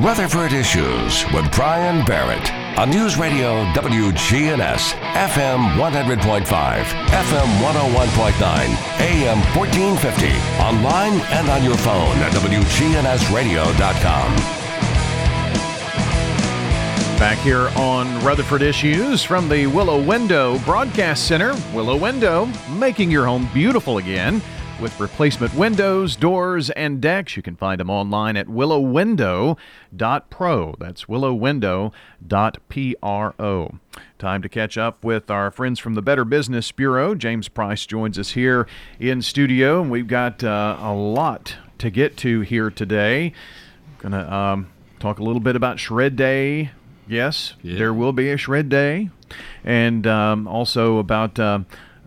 Rutherford Issues with Brian Barrett on News Radio WGNS, FM 100.5, FM 101.9, AM 1450, online and on your phone at WGNSradio.com. Back here on Rutherford Issues from the Willow Window Broadcast Center. Willow Window, making your home beautiful again with replacement windows, doors, and decks. You can find them online at willowwindow.pro. That's willowwindow.pro. Time to catch up with our friends from the Better Business Bureau. James Price joins us here in studio, and we've got uh, a lot to get to here today. Going to um, talk a little bit about Shred Day. Yes, Yeah. there will be a Shred Day, and um, also about. Uh,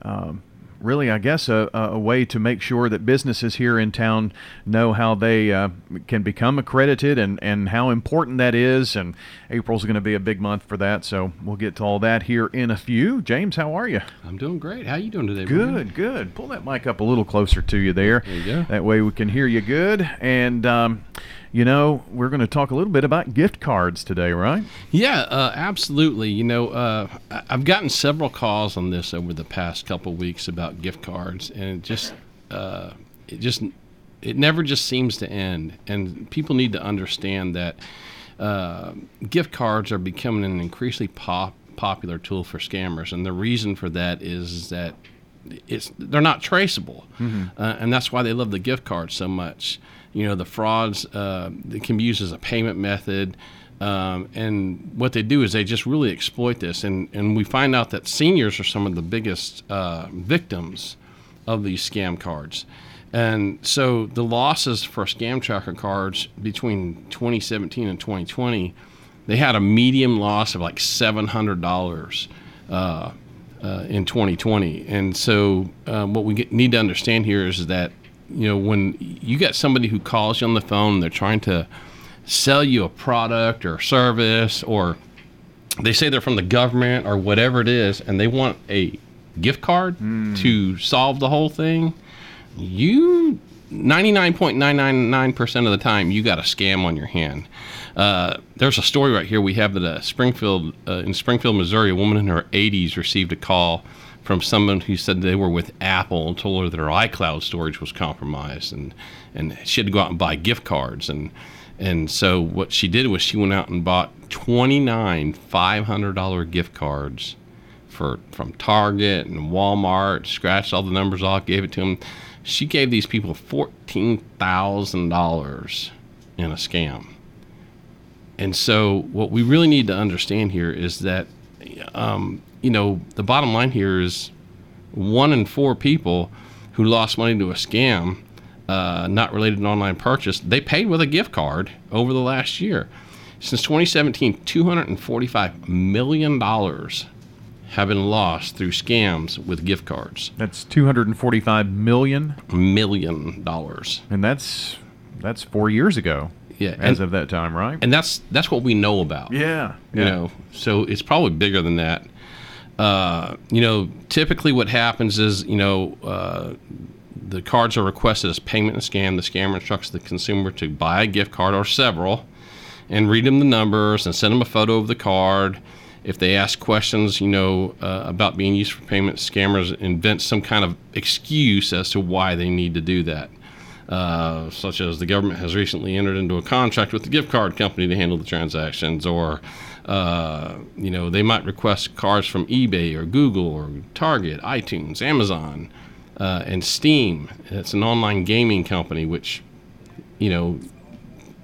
um, really, I guess, a, a way to make sure that businesses here in town know how they uh, can become accredited and, and how important that is. And April's going to be a big month for that, so we'll get to all that here in a few. James, how are you? I'm doing great. How you doing today? Brian? Good, good. Pull that mic up a little closer to you there. There you go. That way we can hear you good. And, um, you know, we're going to talk a little bit about gift cards today, right? Yeah, uh, absolutely. You know, uh, I've gotten several calls on this over the past couple weeks about gift cards, and it just, uh, it just, it never just seems to end. And people need to understand that uh, gift cards are becoming an increasingly pop, popular tool for scammers, and the reason for that is that it's they're not traceable, uh, and that's why they love the gift card so much. You know, the frauds uh, they can be used as a payment method, um, and what they do is they just really exploit this, and and we find out that seniors are some of the biggest uh, victims of these scam cards. And so the losses for scam tracker cards between 2017 and 2020, they had a medium loss of like $700 uh, uh, in 2020. And so um, what we get, need to understand here is that, you know, when you get somebody who calls you on the phone, they're trying to sell you a product or service or they say they're from the government or whatever it is, and they want a gift card to solve the whole thing, you 99.999% of the time you got a scam on your hand. Uh, there's a story right here we have that uh, Springfield uh, in Springfield, Missouri, a woman in her 80s received a call from someone who said they were with Apple and told her that her iCloud storage was compromised and and she had to go out and buy gift cards and and so what she did was she went out and bought 29 $500 gift cards for from Target and Walmart, scratched all the numbers off, gave it to them. She gave these people fourteen thousand dollars in a scam. And so, what we really need to understand here is that, um, you know, the bottom line here is one in four people who lost money to a scam, uh, not related to an online purchase, they paid with a gift card over the last year. Since 2017, $245 million have been lost through scams with gift cards. That's 245 million, Million dollars. and that's that's four years ago. Yeah, as and- of that time, right? And that's that's what we know about. yeah, you know so it's probably bigger than that uh, you know typically what happens is you know uh, the cards are requested as payment and scam. The scammer instructs the consumer to buy a gift card or several and read them the numbers and send them a photo of the card. If they ask questions you know uh, about being used for payment scammers invent some kind of excuse as to why they need to do that. Uh, such as the government has recently entered into a contract with the gift card company to handle the transactions, or uh, you know they might request cars from eBay or Google or Target, iTunes, Amazon, uh, and Steam. It's an online gaming company, which you know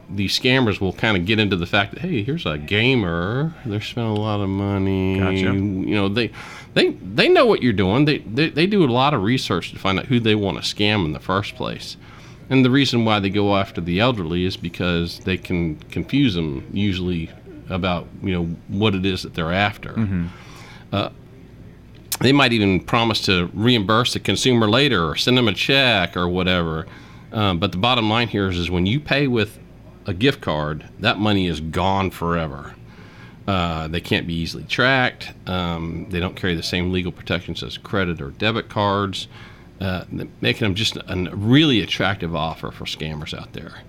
these scammers will kind of get into the fact that hey, here's a gamer, they're spending a lot of money. Gotcha. You know they. They, they know what you're doing. They, they, they do a lot of research to find out who they want to scam in the first place. And the reason why they go after the elderly is because they can confuse them usually about you know what it is that they're after. Uh, they might even promise to reimburse the consumer later or send them a check or whatever. Um, but the bottom line here is, is when you pay with a gift card, that money is gone forever. Uh, they can't be easily tracked. Um, they don't carry the same legal protections as credit or debit cards, uh, making them just a really attractive offer for scammers out there.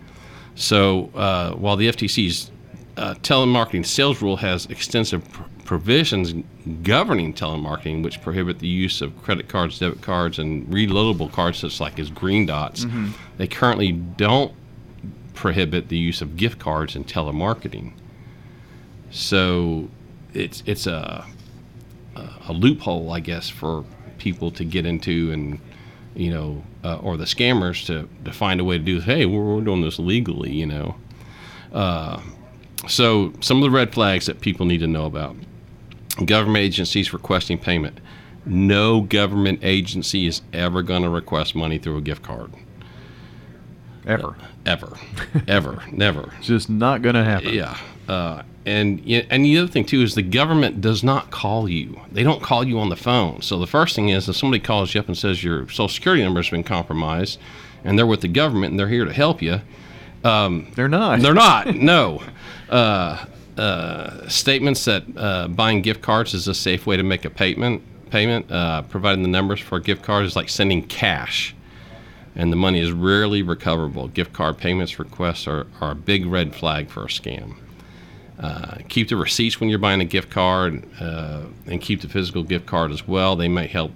So uh, while the FTC's uh, telemarketing sales rule has extensive pr- provisions governing telemarketing, which prohibit the use of credit cards, debit cards, and reloadable cards, such like as green dots. They currently don't prohibit the use of gift cards in telemarketing. So it's it's a a loophole, I guess, for people to get into and you know, uh, or the scammers to, to find a way to do. Hey, we're, we're doing this legally, you know. Uh, so some of the red flags that people need to know about: government agencies requesting payment. No government agency is ever going to request money through a gift card. Ever. Ever, ever, never. It's just not going to happen. Yeah. Uh, and and the other thing too is the government does not call you. They don't call you on the phone. So the first thing is if somebody calls you up and says your social security number has been compromised, and they're with the government and they're here to help you, They're not. they're not. no. Uh, uh, statements that uh, buying gift cards is a safe way to make a payment. Payment, uh, providing the numbers for a gift card is like sending cash, and the money is rarely recoverable. Gift card payments requests are, are a big red flag for a scam. Uh, keep the receipts when you're buying a gift card, uh, and keep the physical gift card as well. They may help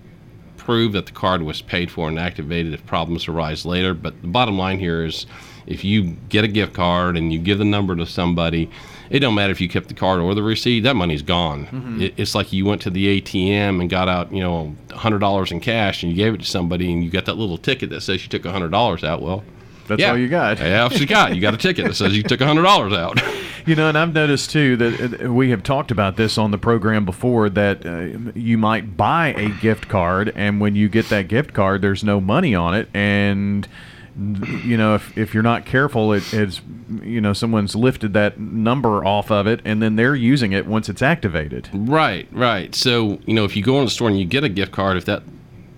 prove that the card was paid for and activated if problems arise later. But the bottom line here is if you get a gift card and you give the number to somebody, it don't matter if you kept the card or the receipt, that money's gone. It, it's like you went to the ATM and got out, you know, $100 in cash and you gave it to somebody and you got that little ticket that says you took $100 out. Well, That's yeah, all you got. Yeah, that's you got. You got a ticket that says you took $100 out. You know, and I've noticed too that uh, we have talked about this on the program before that uh, you might buy a gift card, and when you get that gift card, there's no money on it, and you know if, if you're not careful, it, it's you know someone's lifted that number off of it, and then they're using it once it's activated. Right, right. So, you know, if you go in the store and you get a gift card, if that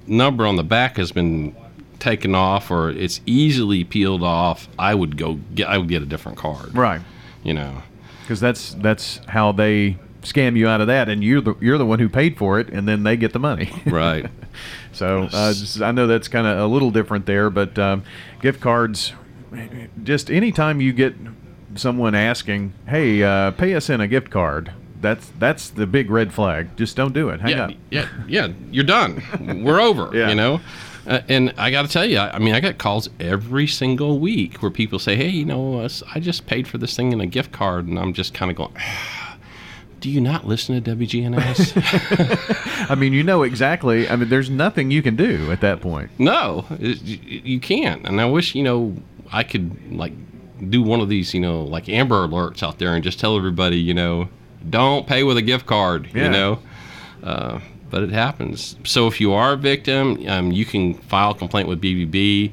number on the back has been taken off or it's easily peeled off, I would go get I would get a different card. Right. You know. Because that's that's how they scam you out of that, and you're the you're the one who paid for it, and then they get the money. Right. So uh, just, I know that's kind of a little different there, but um, gift cards, just anytime you get someone asking, "Hey, uh, pay us in a gift card," that's that's the big red flag. Just don't do it. Hang yeah, up. yeah, yeah, you're done. We're over, Yeah. you know? Uh, and I got to tell you, I, I mean, I get calls every single week where people say, hey, you know, I just paid for this thing in a gift card. And I'm just kind of going, do you not listen to WGNS? I mean, you know exactly. I mean, there's nothing you can do at that point. No, it, you, can't. And I wish, you know, I could like do one of these, you know, like Amber Alerts out there and just tell everybody, you know, don't pay with a gift card, Yeah. you know. Uh, but it happens. So if you are a victim, um, you can file a complaint with BBB.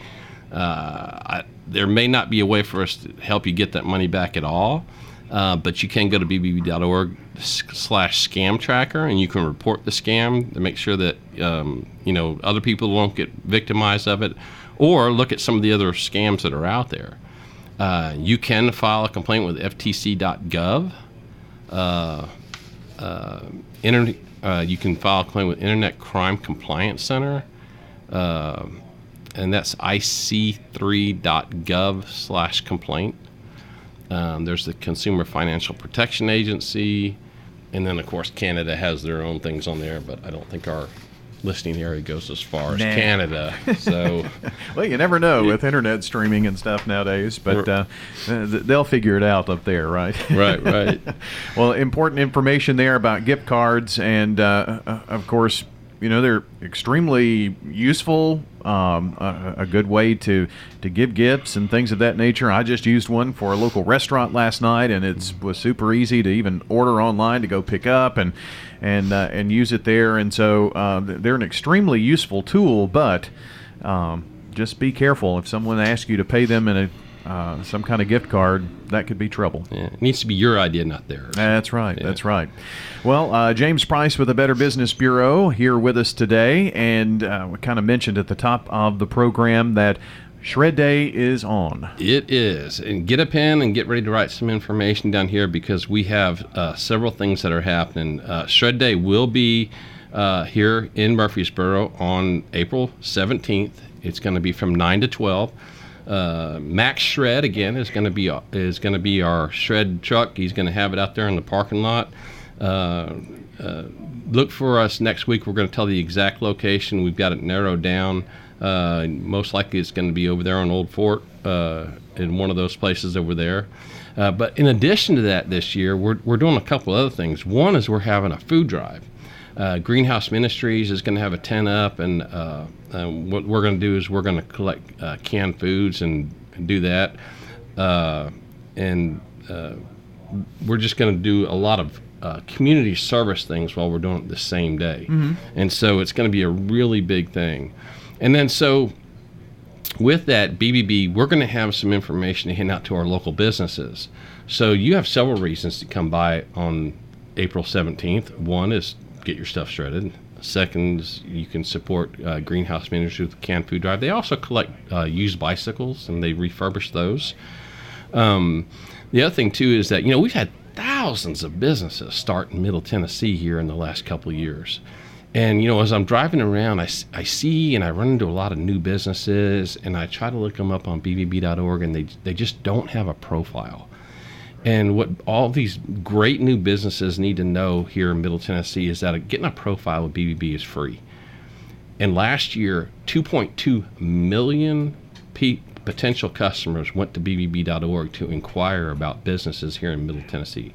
Uh, I, there may not be a way for us to help you get that money back at all, uh, but you can go to bbb.org slash scam tracker and you can report the scam to make sure that um, you know other people won't get victimized of it, or look at some of the other scams that are out there. Uh, you can file a complaint with ftc.gov. Uh, uh, uh, you can file a claim with Internet Crime Complaint Center, uh, and that's ic3.gov slash complaint. Um, there's the Consumer Financial Protection Agency, and then of course Canada has their own things on there, but I don't think our listening area goes as far as Nah. Canada. So Well, you never know with internet streaming and stuff nowadays, but uh, uh, they'll figure it out up there, right? right, right. well, important information there about gift cards, and uh, uh, of course, you know they're extremely useful. Um, a, a good way to to give gifts and things of that nature. I just used one for a local restaurant last night, and it was super easy to even order online to go pick up and and uh, and use it there. And so uh, they're an extremely useful tool, but um, just be careful if someone asks you to pay them in a uh, some kind of gift card, that could be trouble. Yeah, it needs to be your idea, not theirs. That's right. That's right. Well, uh, James Price with the Better Business Bureau here with us today, and uh, we kind of mentioned at the top of the program that Shred Day is on. It is. And get a pen and get ready to write some information down here because we have uh, several things that are happening. Uh, Shred Day will be uh, here in Murfreesboro on April 17th. It's going to be from 9 to 12. Uh, Max Shred again is going to be is going to be our shred truck. He's going to have it out there in the parking lot. Uh, uh, look for us next week. We're going to tell the exact location. We've got it narrowed down. Uh, most likely, it's going to be over there on Old Fort uh, in one of those places over there. Uh, but in addition to that, this year we're, we're doing a couple other things. One is we're having a food drive. Uh, Greenhouse Ministries is going to have a tent up, and uh, uh what we're going to do is we're going to collect uh, canned foods and, and do that. Uh, and we're just going to do a lot of community service things while we're doing it the same day. Mm-hmm. And so it's going to be a really big thing. And then so with that BBB, we're going to have some information to hand out to our local businesses. So you have several reasons to come by on April 17th. One is get your stuff shredded. Second you can support uh, Greenhouse Ministries with canned food drive. They also collect uh, used bicycles and they refurbish those. Um, the other thing too is that you know we've had thousands of businesses start in Middle Tennessee here in the last couple years. And you know, as I'm driving around, I, I see and I run into a lot of new businesses, and I try to look them up on bbb.org, and they they just don't have a profile. And what all these great new businesses need to know here in Middle Tennessee is that getting a profile with BBB is free. And last year, 2.2 million pe- potential customers went to bbb.org to inquire about businesses here in Middle Tennessee.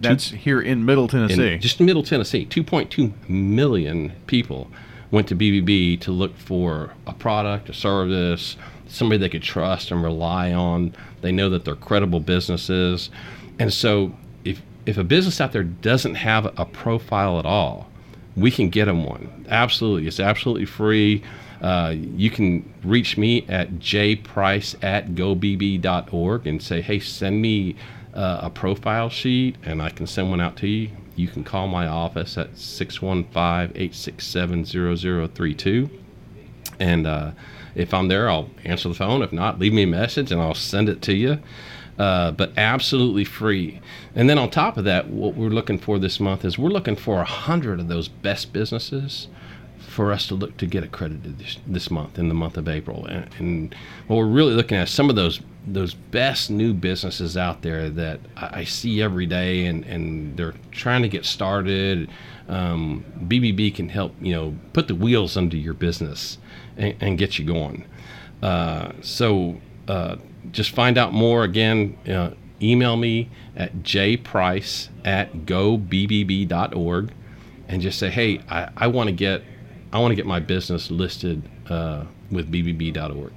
That's two, here in Middle Tennessee. In, just Middle Tennessee, 2.2 million people went to BBB to look for a product, a service, somebody they could trust and rely on. They know that they're credible businesses. And so if if a business out there doesn't have a profile at all, we can get them one. Absolutely. It's absolutely free. Uh, you can reach me at jprice at gobb.org and say, hey, send me uh, a profile sheet and I can send one out to you. You can call my office at 615 867 0032. And uh, if I'm there, I'll answer the phone. If not, leave me a message and I'll send it to you. Uh, but absolutely free. And then on top of that, what we're looking for this month is we're looking for a hundred of those best businesses for us to look to get accredited this, this month in the month of April. And, and, what we're really looking at is some of those those best new businesses out there that I, I see every day, and, and they're trying to get started. Um, BBB can help you know put the wheels under your business and, and get you going. Uh, so uh, just find out more again. Uh, email me at jprice at gobb.org and just say, hey, I, I want to get I want to get my business listed uh, with bbb.org.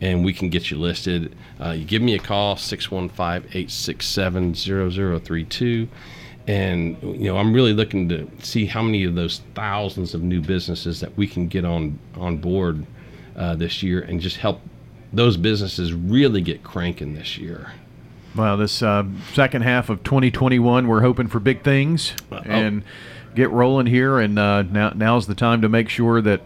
And we can get you listed. Uh, you give me a call, 615 867 0032. And, you know, I'm really looking to see how many of those thousands of new businesses that we can get on, on board uh, this year and just help those businesses really get cranking this year. Well, this uh, second half of 2021, we're hoping for big things. Uh, and. Get rolling here, and uh, now now's the time to make sure that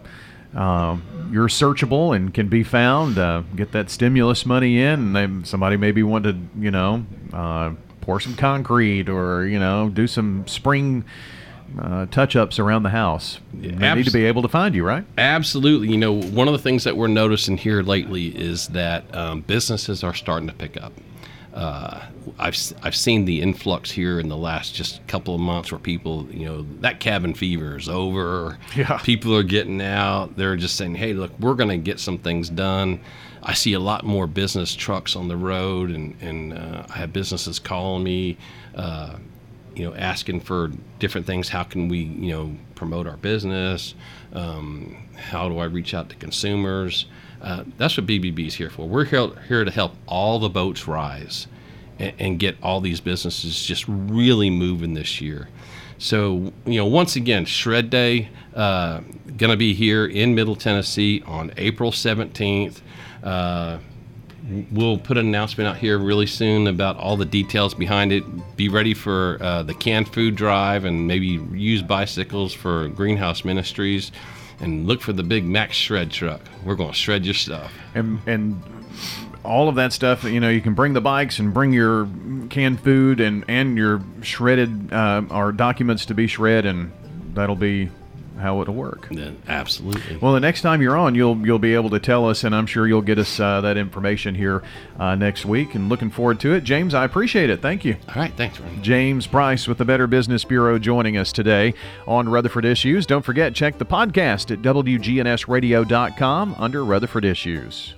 uh, you're searchable and can be found. Uh, get that stimulus money in, and somebody maybe want to, you know, uh, pour some concrete or you know do some spring. Uh, touch-ups around the house. They need to be able to find you, right? Absolutely. You know, one of the things that we're noticing here lately is that um, businesses are starting to pick up uh, I've I've seen the influx here in the last just couple of months where people, you know, that cabin fever is over. Yeah. People are getting out. They're just saying, "Hey, look, we're going to get some things done." I see a lot more business trucks on the road, and and uh, I have businesses calling me, uh, you know, asking for different things. How can we, you know, promote our business? Um, how do I reach out to consumers? Uh, that's what BBB is here for. We're here, here to help all the boats rise and, and get all these businesses just really moving this year. So, you know, once again, Shred Day uh, going to be here in Middle Tennessee on April 17th. Uh, we'll put an announcement out here really soon about all the details behind it. Be ready for uh, the canned food drive and maybe use bicycles for Greenhouse Ministries and look for the big Max Shred truck. We're going to shred your stuff. And and all of that stuff, you know, you can bring the bikes and bring your canned food and and your shredded uh, documents to be shred, and that'll be how it'll work. Yeah, absolutely. Well, the next time you're on, you'll you'll be able to tell us, and I'm sure you'll get us uh, that information here uh, next week. And looking forward to it, James. I appreciate it. Thank you. All right, thanks, Ron. James Price with the Better Business Bureau joining us today on Rutherford Issues. Don't forget, check the podcast at WGNSradio.com under Rutherford Issues.